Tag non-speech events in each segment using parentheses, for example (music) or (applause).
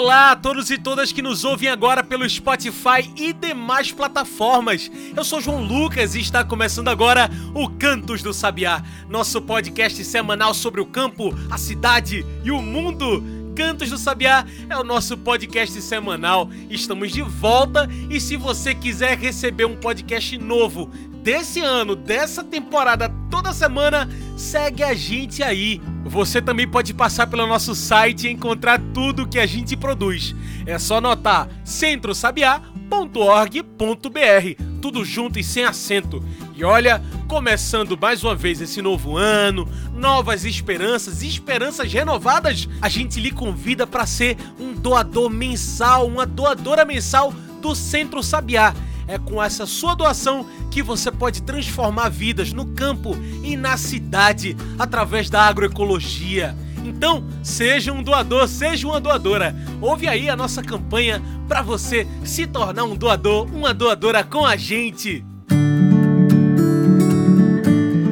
Olá a todos e todas que nos ouvem agora pelo Spotify e demais plataformas. Eu sou João Lucas e está começando agora o Cantos do Sabiá, nosso podcast semanal sobre o campo, a cidade e o mundo. Cantos do Sabiá é o nosso podcast semanal. Estamos de volta e se você quiser receber um podcast novo desse ano, dessa temporada, toda semana, segue a gente aí. Você também pode passar pelo nosso site e encontrar tudo que a gente produz. É só anotar centrosabiá.org.br, tudo junto e sem acento. E olha, começando mais uma vez esse novo ano, novas esperanças, esperanças renovadas, a gente lhe convida para ser um doador mensal, uma doadora mensal do Centro Sabiá. É com essa sua doação que você pode transformar vidas no campo e na cidade através da agroecologia. Então, seja um doador, seja uma doadora. Ouve aí a nossa campanha para você se tornar um doador, uma doadora com a gente.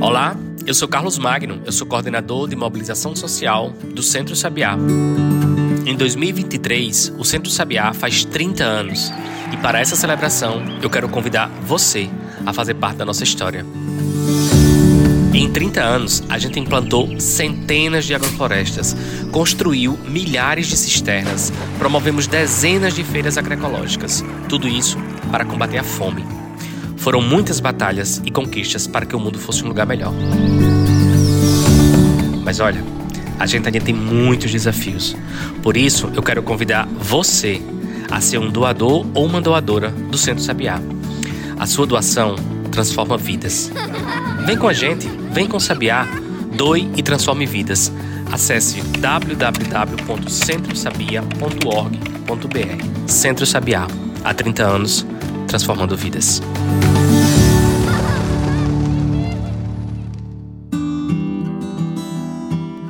Olá, eu sou Carlos Magno, eu sou coordenador de mobilização social do Centro Sabiá. Em 2023, o Centro Sabiá faz 30 anos e para essa celebração eu quero convidar você a fazer parte da nossa história. Em 30 anos, a gente implantou centenas de agroflorestas, construiu milhares de cisternas, promovemos dezenas de feiras agroecológicas. Tudo isso para combater a fome. Foram muitas batalhas e conquistas para que o mundo fosse um lugar melhor. Mas olha, a gente ainda tem muitos desafios. Por isso, eu quero convidar você a ser um doador ou uma doadora do Centro Sabiá. A sua doação transforma vidas. Vem com a gente, vem com o Sabiá, doe e transforme vidas. Acesse www.centrosabia.org.br. Centro Sabiá, há 30 anos, transformando vidas.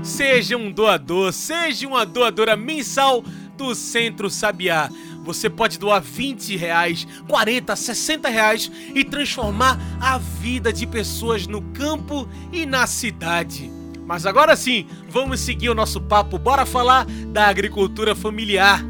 Seja um doador, seja uma doadora mensal do Centro Sabiá. Você pode doar 20 reais, 40, 60 reais e transformar a vida de pessoas no campo e na cidade. Mas agora sim, vamos seguir o nosso papo. Bora falar da agricultura familiar.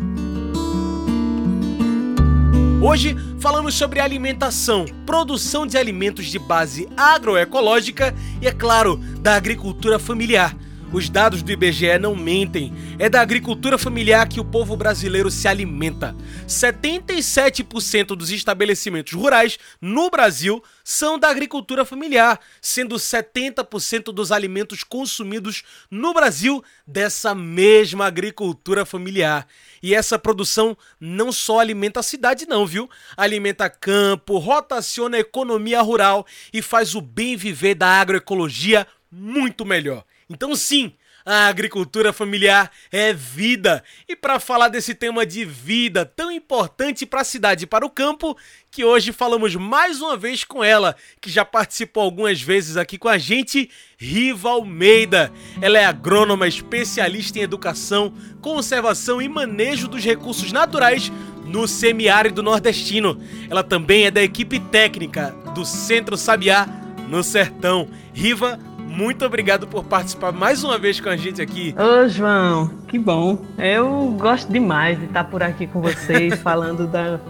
Hoje falamos sobre alimentação, produção de alimentos de base agroecológica e, é claro, da agricultura familiar. Os dados do IBGE não mentem. É da agricultura familiar que o povo brasileiro se alimenta. 77% dos estabelecimentos rurais no Brasil são da agricultura familiar, sendo 70% dos alimentos consumidos no Brasil dessa mesma agricultura familiar. E essa produção não só alimenta a cidade, não, viu? Alimenta campo, rotaciona a economia rural e faz o bem viver da agroecologia muito melhor. Então, sim, a agricultura familiar é vida. E para falar desse tema de vida tão importante para a cidade e para o campo, que hoje falamos mais uma vez com ela, que já participou algumas vezes aqui com a gente, Riva Almeida. Ela é agrônoma especialista em educação, conservação e manejo dos recursos naturais no semiárido nordestino. Ela também é da equipe técnica do Centro Sabiá no Sertão. Riva, muito obrigado por participar mais uma vez com a gente aqui. Ô, João, que bom. Eu gosto demais de estar por aqui com vocês, (laughs) falando da,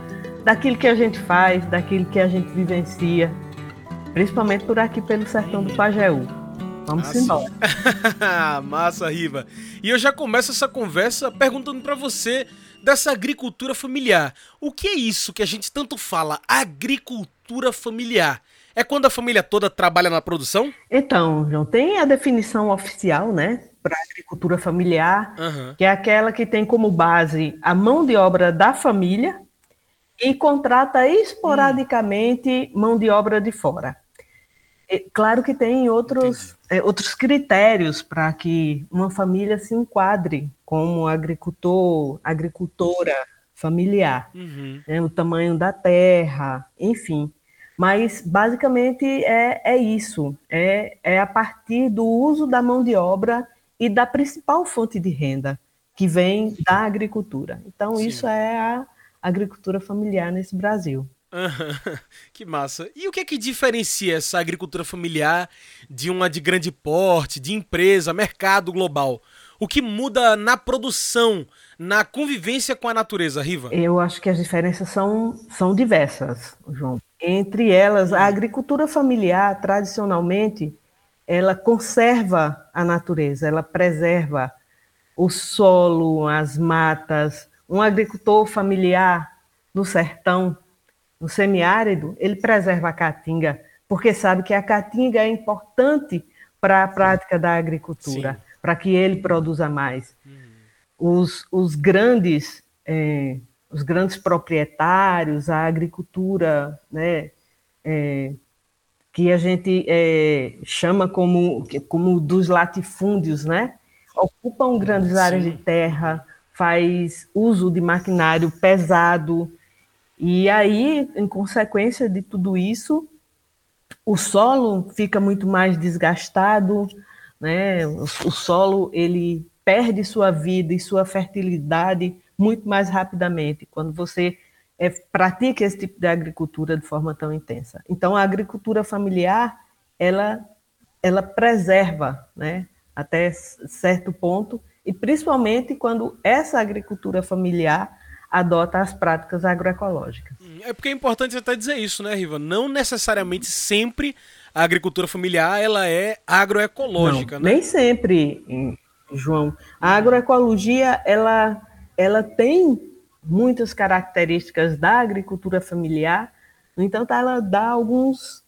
daquilo que a gente faz, daquilo que a gente vivencia, principalmente por aqui pelo sertão do Pajeú. Vamos ah, embora. (laughs) Massa, Riva. E eu já começo essa conversa perguntando para você dessa agricultura familiar. O que é isso que a gente tanto fala, agricultura familiar? É quando a família toda trabalha na produção? Então, João, tem a definição oficial, né, para agricultura familiar, uhum. que é aquela que tem como base a mão de obra da família e contrata esporadicamente hum. mão de obra de fora. É, claro que tem outros, é, outros critérios para que uma família se enquadre como agricultor, agricultora familiar. Uhum. Né, o tamanho da terra, enfim. Mas, basicamente, é, é isso. É, é a partir do uso da mão de obra e da principal fonte de renda, que vem da agricultura. Então, Sim. isso é a agricultura familiar nesse Brasil. (laughs) que massa. E o que é que diferencia essa agricultura familiar de uma de grande porte, de empresa, mercado global? O que muda na produção, na convivência com a natureza, Riva? Eu acho que as diferenças são, são diversas, João. Entre elas, a agricultura familiar, tradicionalmente, ela conserva a natureza, ela preserva o solo, as matas. Um agricultor familiar no sertão, no semiárido, ele preserva a caatinga, porque sabe que a caatinga é importante para a prática da agricultura, para que ele produza mais. Hum. Os, os grandes é, os grandes proprietários, a agricultura, né, é, que a gente é, chama como, como dos latifúndios, né, ocupam grandes Sim. áreas de terra, faz uso de maquinário pesado, e aí, em consequência de tudo isso, o solo fica muito mais desgastado, né? O, o solo ele perde sua vida e sua fertilidade muito mais rapidamente quando você é, pratica esse tipo de agricultura de forma tão intensa. Então, a agricultura familiar, ela, ela preserva, né, até certo ponto, e principalmente quando essa agricultura familiar adota as práticas agroecológicas. Hum, é porque é importante até dizer isso, né, Riva? Não necessariamente sempre a agricultura familiar ela é agroecológica, Não, né? Nem sempre, João. A agroecologia ela ela tem muitas características da agricultura familiar, no entanto, ela dá alguns,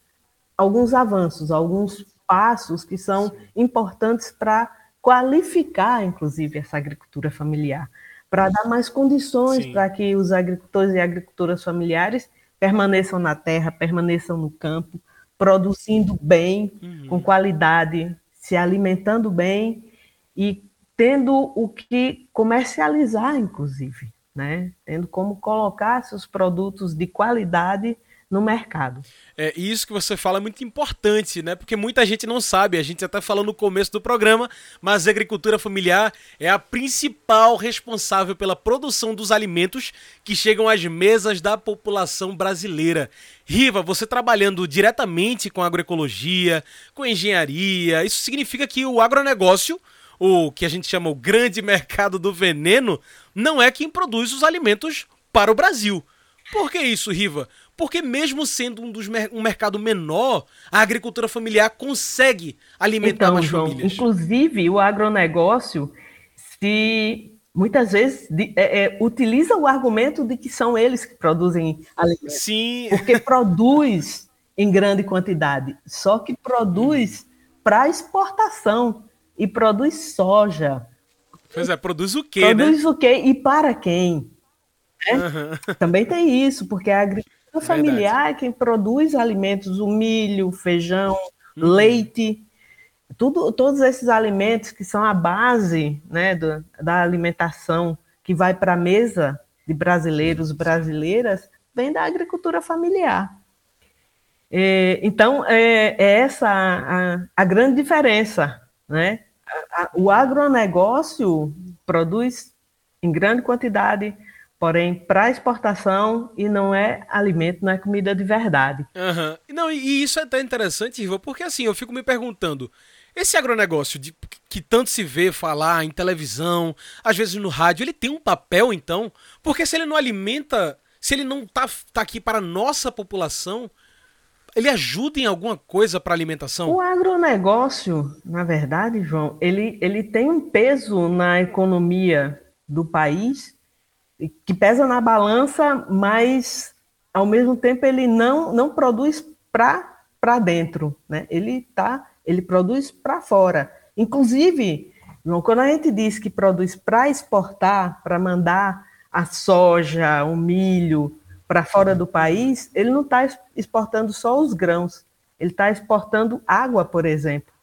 alguns avanços, alguns passos que são importantes para qualificar, inclusive, essa agricultura familiar, para dar mais condições para que os agricultores e agricultoras familiares permaneçam na terra, permaneçam no campo, produzindo bem, uhum. com qualidade, se alimentando bem e tendo o que comercializar, inclusive, né? tendo como colocar seus produtos de qualidade no mercado. É, isso que você fala é muito importante, né? Porque muita gente não sabe, a gente até falou no começo do programa, mas a agricultura familiar é a principal responsável pela produção dos alimentos que chegam às mesas da população brasileira. Riva, você trabalhando diretamente com agroecologia, com engenharia, isso significa que o agronegócio o que a gente chama o grande (laughs) mercado do veneno, não é quem produz os alimentos para o Brasil. Por que isso, Riva? Porque mesmo sendo um, dos, um mercado menor, a agricultura familiar consegue alimentar então, mais João, famílias. Inclusive, o agronegócio se muitas vezes de, é, é, utiliza o argumento de que são eles que produzem alimentos. Sim. Porque (laughs) produz em grande quantidade, só que produz para exportação e produz soja. Pois é, produz o quê, produz né? o quê e para quem? Né? Uhum. Também tem isso, porque a agricultura familiar é quem produz alimentos, o milho, o feijão, uhum. leite, tudo, todos esses alimentos que são a base né, do, da alimentação que vai para a mesa de brasileiros, brasileiras, vem da agricultura familiar. É, então, é, é essa a, a, grande diferença, né? O agronegócio produz em grande quantidade, porém para exportação e não é alimento, não é comida de verdade. Uhum. Não, e isso é até interessante, Ivo, porque assim, eu fico me perguntando, esse agronegócio de, que tanto se vê falar em televisão, às vezes no rádio, ele tem um papel então? Porque se ele não alimenta, se ele não tá, tá aqui para a nossa população, ele ajuda em alguma coisa para alimentação? O agronegócio, na verdade, João, ele, ele tem um peso na economia do país que pesa na balança, mas ao mesmo tempo ele não, não produz para dentro, né? Ele tá, ele produz para fora. Inclusive, João, quando a gente diz que produz para exportar, para mandar a soja, o milho, para fora do país, ele não está exportando só os grãos, ele está exportando água, por exemplo,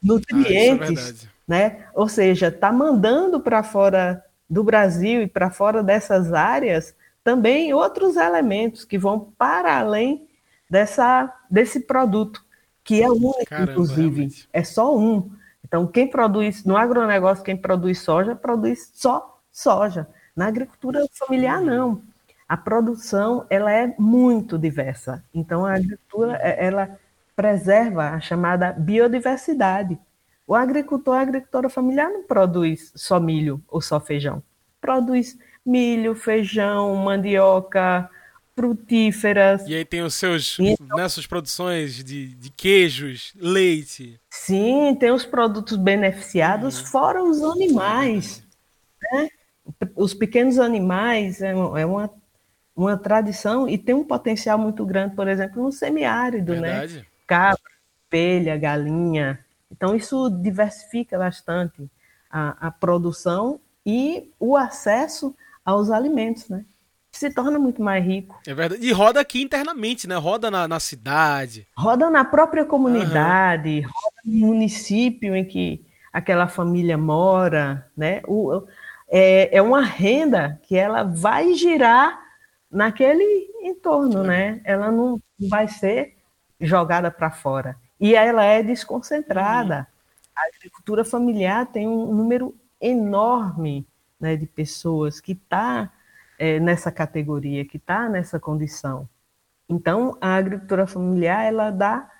nutrientes, ah, é né? Ou seja, está mandando para fora do Brasil e para fora dessas áreas também outros elementos que vão para além dessa, desse produto, que é único, Caramba, inclusive. Realmente. É só um. Então, quem produz, no agronegócio, quem produz soja, produz só soja. Na agricultura familiar, não. A produção, ela é muito diversa. Então, a agricultura, é, ela preserva a chamada biodiversidade. O agricultor, a agricultora familiar não produz só milho ou só feijão. Produz milho, feijão, mandioca, frutíferas. E aí tem os seus, então, nessas produções de, de queijos, leite. Sim, tem os produtos beneficiados, hum. fora os animais. Né? Os pequenos animais é, é uma, uma tradição e tem um potencial muito grande, por exemplo, no semiárido, né? Verdade. né? Cabra, pelha, galinha. Então, isso diversifica bastante a, a produção e o acesso aos alimentos, né? se torna muito mais rico. É verdade. E roda aqui internamente, né? Roda na, na cidade. Roda na própria comunidade, uhum. roda no município em que aquela família mora, né? O, é, é uma renda que ela vai girar naquele entorno, né? Ela não vai ser jogada para fora. E ela é desconcentrada. Uhum. A agricultura familiar tem um número enorme né, de pessoas que está é, nessa categoria, que está nessa condição. Então, a agricultura familiar ela dá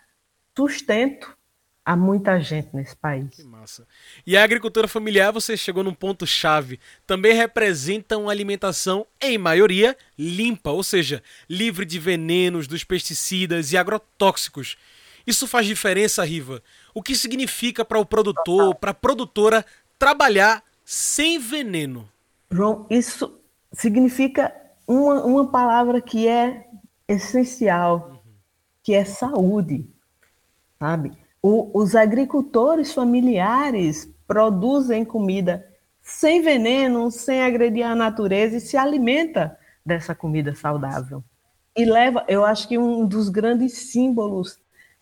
sustento a muita gente nesse país. Que massa. E a agricultura familiar, você chegou num ponto chave, também representa uma alimentação em maioria limpa, ou seja, livre de venenos, dos pesticidas e agrotóxicos. Isso faz diferença, Riva? O que significa para o produtor, para a produtora trabalhar sem veneno? João, isso significa uma, uma palavra que é essencial, que é saúde, sabe? O, os agricultores familiares produzem comida sem veneno, sem agredir a natureza e se alimenta dessa comida saudável. E leva, eu acho que um dos grandes símbolos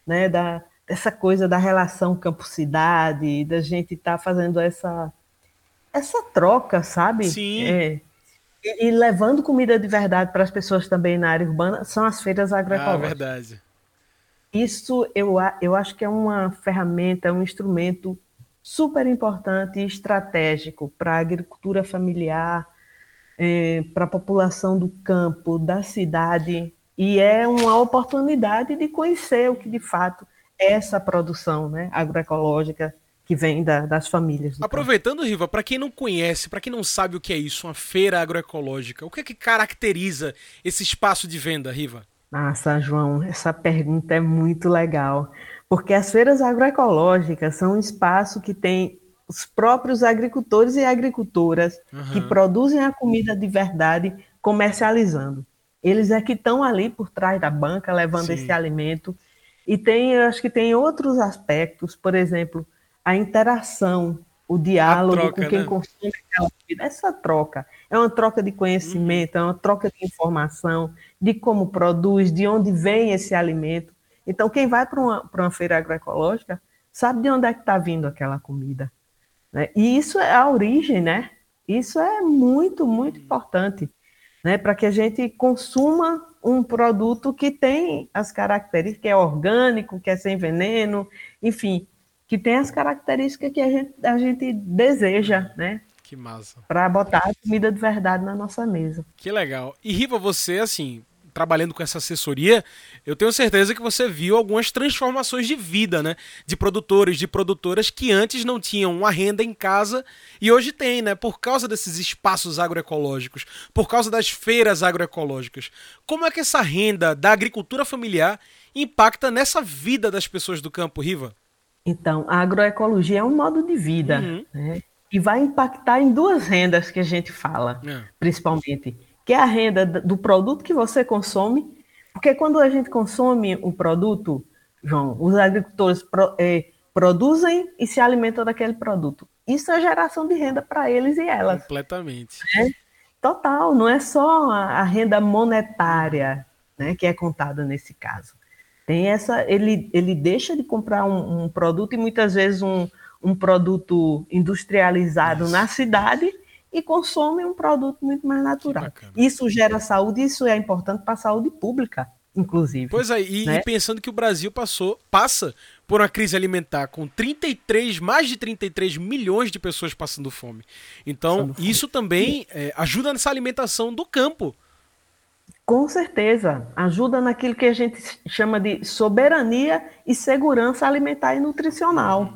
né, da, dessa coisa da relação campo-cidade, da gente estar tá fazendo essa, essa troca, sabe? Sim. É, e, e, levando comida de verdade para as pessoas também na área urbana são as feiras agroecológicas. Ah, verdade. Isso eu, eu acho que é uma ferramenta, um instrumento super importante e estratégico para a agricultura familiar, é, para a população do campo, da cidade, e é uma oportunidade de conhecer o que de fato é essa produção né, agroecológica que vem da, das famílias. Aproveitando, Riva, para quem não conhece, para quem não sabe o que é isso, uma feira agroecológica, o que é que caracteriza esse espaço de venda, Riva? Nossa, João, essa pergunta é muito legal, porque as feiras agroecológicas são um espaço que tem os próprios agricultores e agricultoras uhum. que produzem a comida de verdade comercializando. Eles é que estão ali por trás da banca levando Sim. esse alimento. E tem, eu acho que tem outros aspectos, por exemplo, a interação, o diálogo troca, com quem né? consome aquela comida. Essa troca é uma troca de conhecimento, uhum. é uma troca de informação, de como produz, de onde vem esse alimento. Então, quem vai para uma, uma feira agroecológica sabe de onde é que está vindo aquela comida. Né? E isso é a origem, né? Isso é muito, muito uhum. importante, né? Para que a gente consuma um produto que tem as características, que é orgânico, que é sem veneno, enfim, que tem as características que a gente, a gente deseja, né? Que massa. Para botar a comida de verdade na nossa mesa. Que legal. E Riva, você, assim, trabalhando com essa assessoria, eu tenho certeza que você viu algumas transformações de vida, né? De produtores, de produtoras que antes não tinham uma renda em casa e hoje tem, né? Por causa desses espaços agroecológicos, por causa das feiras agroecológicas. Como é que essa renda da agricultura familiar impacta nessa vida das pessoas do campo, Riva? Então, a agroecologia é um modo de vida, uhum. né? E vai impactar em duas rendas que a gente fala, é. principalmente, que é a renda do produto que você consome, porque quando a gente consome o produto, João, os agricultores pro, é, produzem e se alimentam daquele produto. Isso é geração de renda para eles e elas. Completamente. Né? Total, não é só a, a renda monetária né, que é contada nesse caso. Tem essa, ele, ele deixa de comprar um, um produto e muitas vezes um, um produto industrializado Isso. na cidade e consome um produto muito mais natural. Isso gera saúde, isso é importante para a saúde pública. inclusive. Pois é, e, né? e, pensando que o Brasil passou, passa por uma crise alimentar com 33, mais de 33 milhões de pessoas passando fome. Então, passando isso fome. também é, ajuda nessa alimentação do campo. Com certeza, ajuda naquilo que a gente chama de soberania e segurança alimentar e nutricional.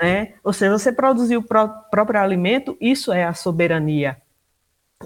Né? Ou seja, você produzir o pró próprio alimento, isso é a soberania.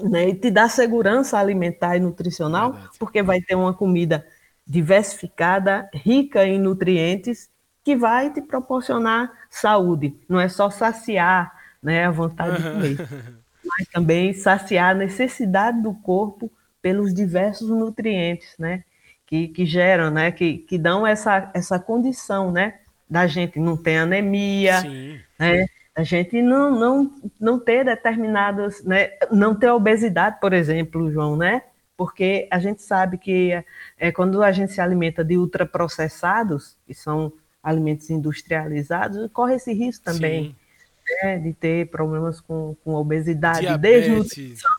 Né? E te dá segurança alimentar e nutricional, Verdade. porque vai ter uma comida diversificada, rica em nutrientes, que vai te proporcionar saúde. Não é só saciar né, a vontade de comer, (laughs) mas também saciar a necessidade do corpo pelos diversos nutrientes, né? Que, que geram, né? Que, que dão essa, essa condição, né? Da gente não ter anemia, Sim. né? A gente não, não, não ter determinadas, né? Não ter obesidade, por exemplo, João, né? Porque a gente sabe que é, quando a gente se alimenta de ultraprocessados, que são alimentos industrializados, corre esse risco também né, de ter problemas com, com obesidade, Diabetes. desnutrição,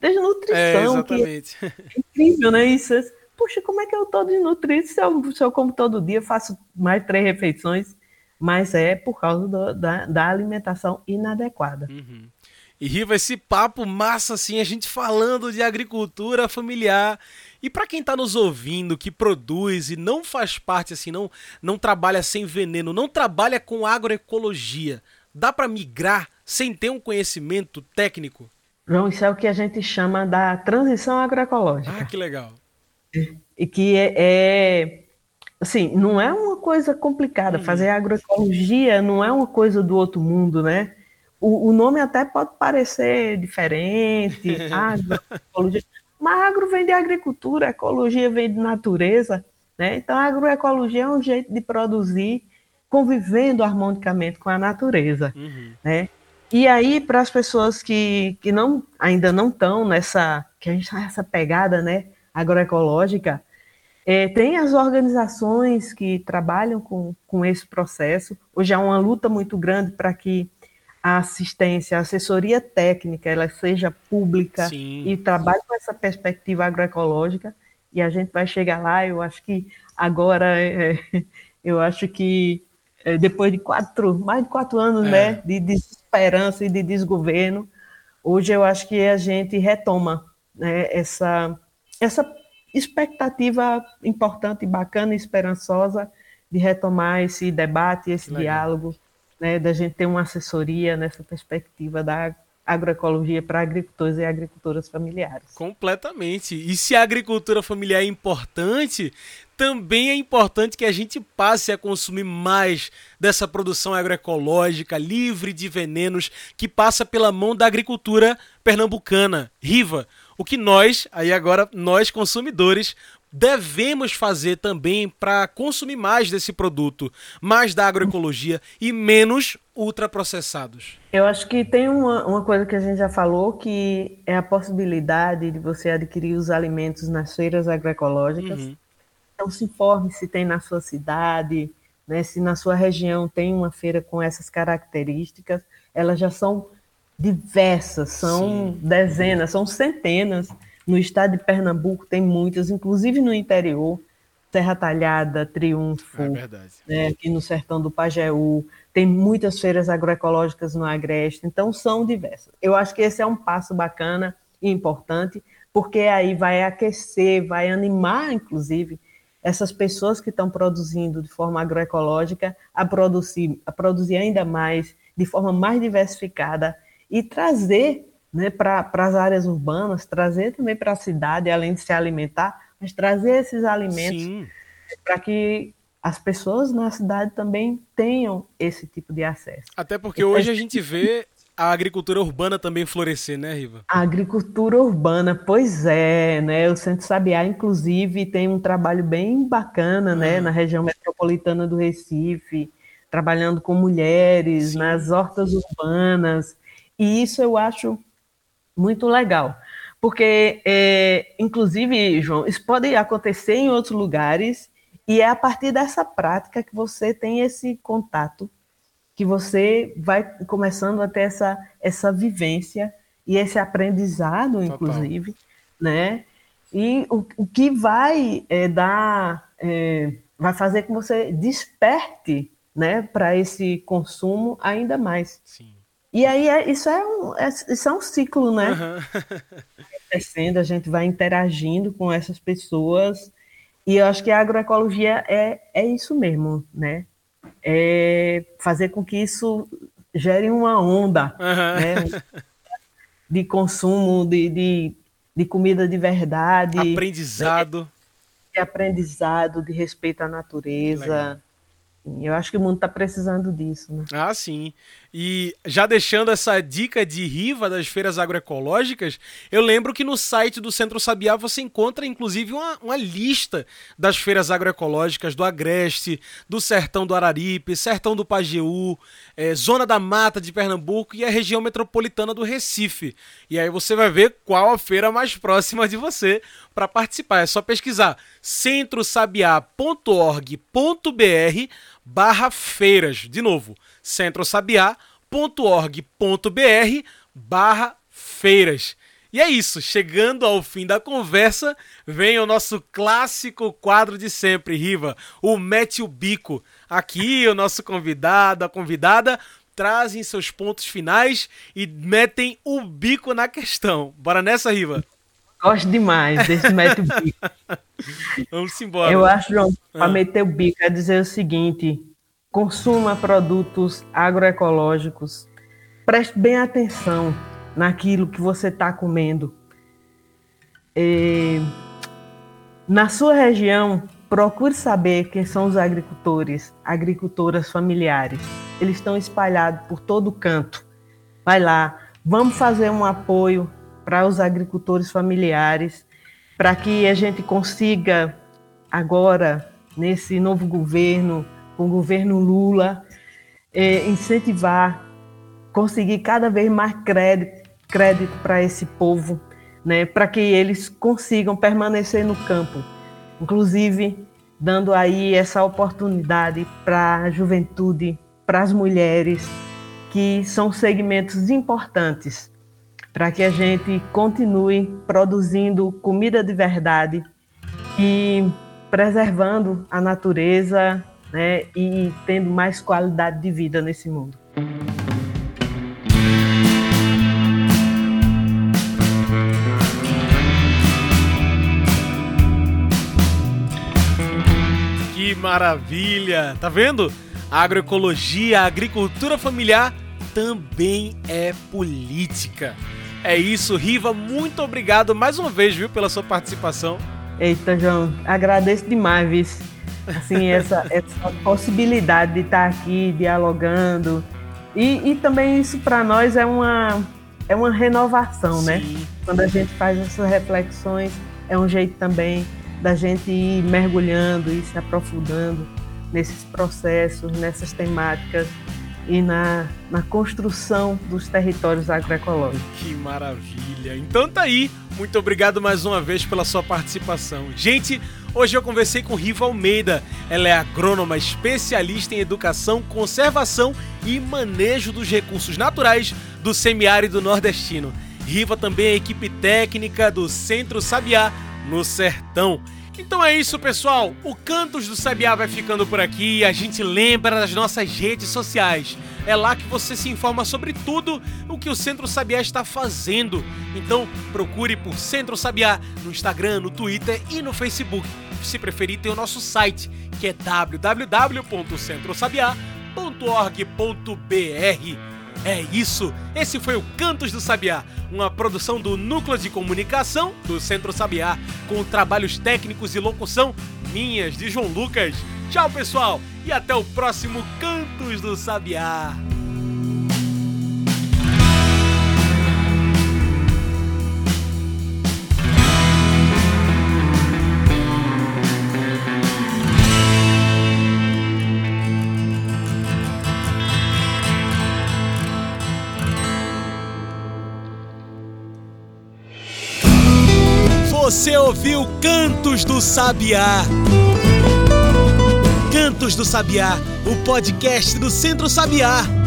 Desnutrição, é, exatamente. que (laughs) é incrível, né? Isso. Puxa, como é que eu tô desnutrido se eu, se eu como todo dia, faço mais três refeições? Mas é por causa do, da, da alimentação inadequada. Uhum. E Riva, esse papo massa assim, a gente falando de agricultura familiar. E para quem está nos ouvindo, que produz e não faz parte assim, não não trabalha sem veneno, não trabalha com agroecologia, dá para migrar sem ter um conhecimento técnico? João, isso é o que a gente chama da transição agroecológica. Ah, que legal. E que é, é assim, não é uma coisa complicada. Hum. Fazer agroecologia não é uma coisa do outro mundo, né? O, o nome até pode parecer diferente, (laughs) agroecologia, mas agro vem de agricultura, ecologia vem de natureza, né? Então, a agroecologia é um jeito de produzir convivendo harmonicamente com a natureza, uhum. né? E aí, para as pessoas que, que não, ainda não estão nessa, que a gente tá essa pegada né, agroecológica, é, tem as organizações que trabalham com, com esse processo. Hoje há uma luta muito grande para que a assistência, a assessoria técnica, ela seja pública Sim. e trabalhe com essa perspectiva agroecológica. E a gente vai chegar lá. Eu acho que agora, é, (laughs) eu acho que é, depois de quatro, mais de quatro anos, é. né, de, de desesperança e de desgoverno, hoje eu acho que a gente retoma né, essa, essa expectativa importante, bacana e esperançosa de retomar esse debate, esse Legal. diálogo, né, da gente ter uma assessoria nessa perspectiva da agroecologia para agricultores e agricultoras familiares. Completamente. E se a agricultura familiar é importante, também é importante que a gente passe a consumir mais dessa produção agroecológica, livre de venenos, que passa pela mão da agricultura pernambucana. Riva, o que nós, aí agora nós consumidores, devemos fazer também para consumir mais desse produto, mais da agroecologia e menos ultraprocessados? Eu acho que tem uma, uma coisa que a gente já falou, que é a possibilidade de você adquirir os alimentos nas feiras agroecológicas. Uhum. Então se informe se tem na sua cidade, né, se na sua região tem uma feira com essas características. Elas já são diversas, são Sim. dezenas, são centenas no estado de Pernambuco tem muitas, inclusive no interior, Serra Talhada, Triunfo, é né, aqui no sertão do Pajeú, tem muitas feiras agroecológicas no Agreste, então são diversas. Eu acho que esse é um passo bacana e importante, porque aí vai aquecer, vai animar, inclusive, essas pessoas que estão produzindo de forma agroecológica a produzir, a produzir ainda mais, de forma mais diversificada e trazer né, para as áreas urbanas, trazer também para a cidade, além de se alimentar, mas trazer esses alimentos para que as pessoas na cidade também tenham esse tipo de acesso. Até porque hoje a gente vê a agricultura urbana também florescer, né, Riva? A agricultura urbana, pois é, né? O Centro Sabiá, inclusive, tem um trabalho bem bacana, né, na região metropolitana do Recife, trabalhando com mulheres Sim. nas hortas urbanas. E isso eu acho muito legal. Porque, é, inclusive, João, isso pode acontecer em outros lugares, e é a partir dessa prática que você tem esse contato, que você vai começando a ter essa, essa vivência e esse aprendizado, inclusive, Total. né? e o, o que vai é, dar, é, vai fazer com que você desperte né, para esse consumo ainda mais. Sim. E aí é, isso, é um, é, isso é um ciclo, né? Uhum. a gente vai interagindo com essas pessoas, e eu acho que a agroecologia é, é isso mesmo, né? É fazer com que isso gere uma onda uhum. né? (laughs) de consumo, de, de de comida de verdade. Aprendizado. De, de aprendizado, de respeito à natureza. Eu acho que o mundo está precisando disso. Né? Ah, sim. E já deixando essa dica de riva das feiras agroecológicas, eu lembro que no site do Centro Sabiá você encontra inclusive uma, uma lista das feiras agroecológicas do Agreste, do Sertão do Araripe, Sertão do Pajeú, é, Zona da Mata de Pernambuco e a região metropolitana do Recife. E aí você vai ver qual a feira mais próxima de você para participar. É só pesquisar centrosabiá.org.br barra feiras. De novo, centrosabiá.org.br barra feiras. E é isso, chegando ao fim da conversa, vem o nosso clássico quadro de sempre, Riva, o Mete o Bico. Aqui o nosso convidado, a convidada, trazem seus pontos finais e metem o bico na questão. Bora nessa, Riva? Gosto demais desse Mete o Bico. Vamos embora. Eu acho, João, para ah. meter o bico é dizer o seguinte: consuma produtos agroecológicos, preste bem atenção naquilo que você está comendo. E, na sua região, procure saber quem são os agricultores, agricultoras familiares. Eles estão espalhados por todo canto. Vai lá, vamos fazer um apoio para os agricultores familiares, para que a gente consiga agora, nesse novo governo, com o governo Lula, é, incentivar, conseguir cada vez mais crédito, crédito para esse povo, né, para que eles consigam permanecer no campo, inclusive dando aí essa oportunidade para a juventude, para as mulheres, que são segmentos importantes para que a gente continue produzindo comida de verdade e preservando a natureza né, e tendo mais qualidade de vida nesse mundo. Que maravilha! Tá vendo? A agroecologia, a agricultura familiar também é política. É isso, Riva, muito obrigado mais uma vez, viu, pela sua participação. Eita, João, agradeço demais, vice assim, (laughs) essa, essa possibilidade de estar aqui dialogando. E, e também isso para nós é uma, é uma renovação, né? Sim. né? Quando a gente faz essas reflexões, é um jeito também da gente ir mergulhando e se aprofundando nesses processos, nessas temáticas e na, na construção dos territórios agroecológicos. Que maravilha! Então tá aí. Muito obrigado mais uma vez pela sua participação. Gente, Hoje eu conversei com Riva Almeida. Ela é agrônoma especialista em educação, conservação e manejo dos recursos naturais do semiárido nordestino. Riva também é equipe técnica do Centro Sabiá, no Sertão. Então é isso, pessoal. O Cantos do Sabiá vai ficando por aqui. A gente lembra das nossas redes sociais. É lá que você se informa sobre tudo o que o Centro Sabiá está fazendo. Então procure por Centro Sabiá no Instagram, no Twitter e no Facebook. Se preferir, tem o nosso site, que é www.centrosabiá.org.br. É isso! Esse foi o Cantos do Sabiá, uma produção do Núcleo de Comunicação do Centro Sabiá, com trabalhos técnicos e locução minhas, de João Lucas. Tchau, pessoal, e até o próximo Cantos do Sabiá! Você ouviu Cantos do Sabiá. Cantos do Sabiá, o podcast do Centro Sabiá.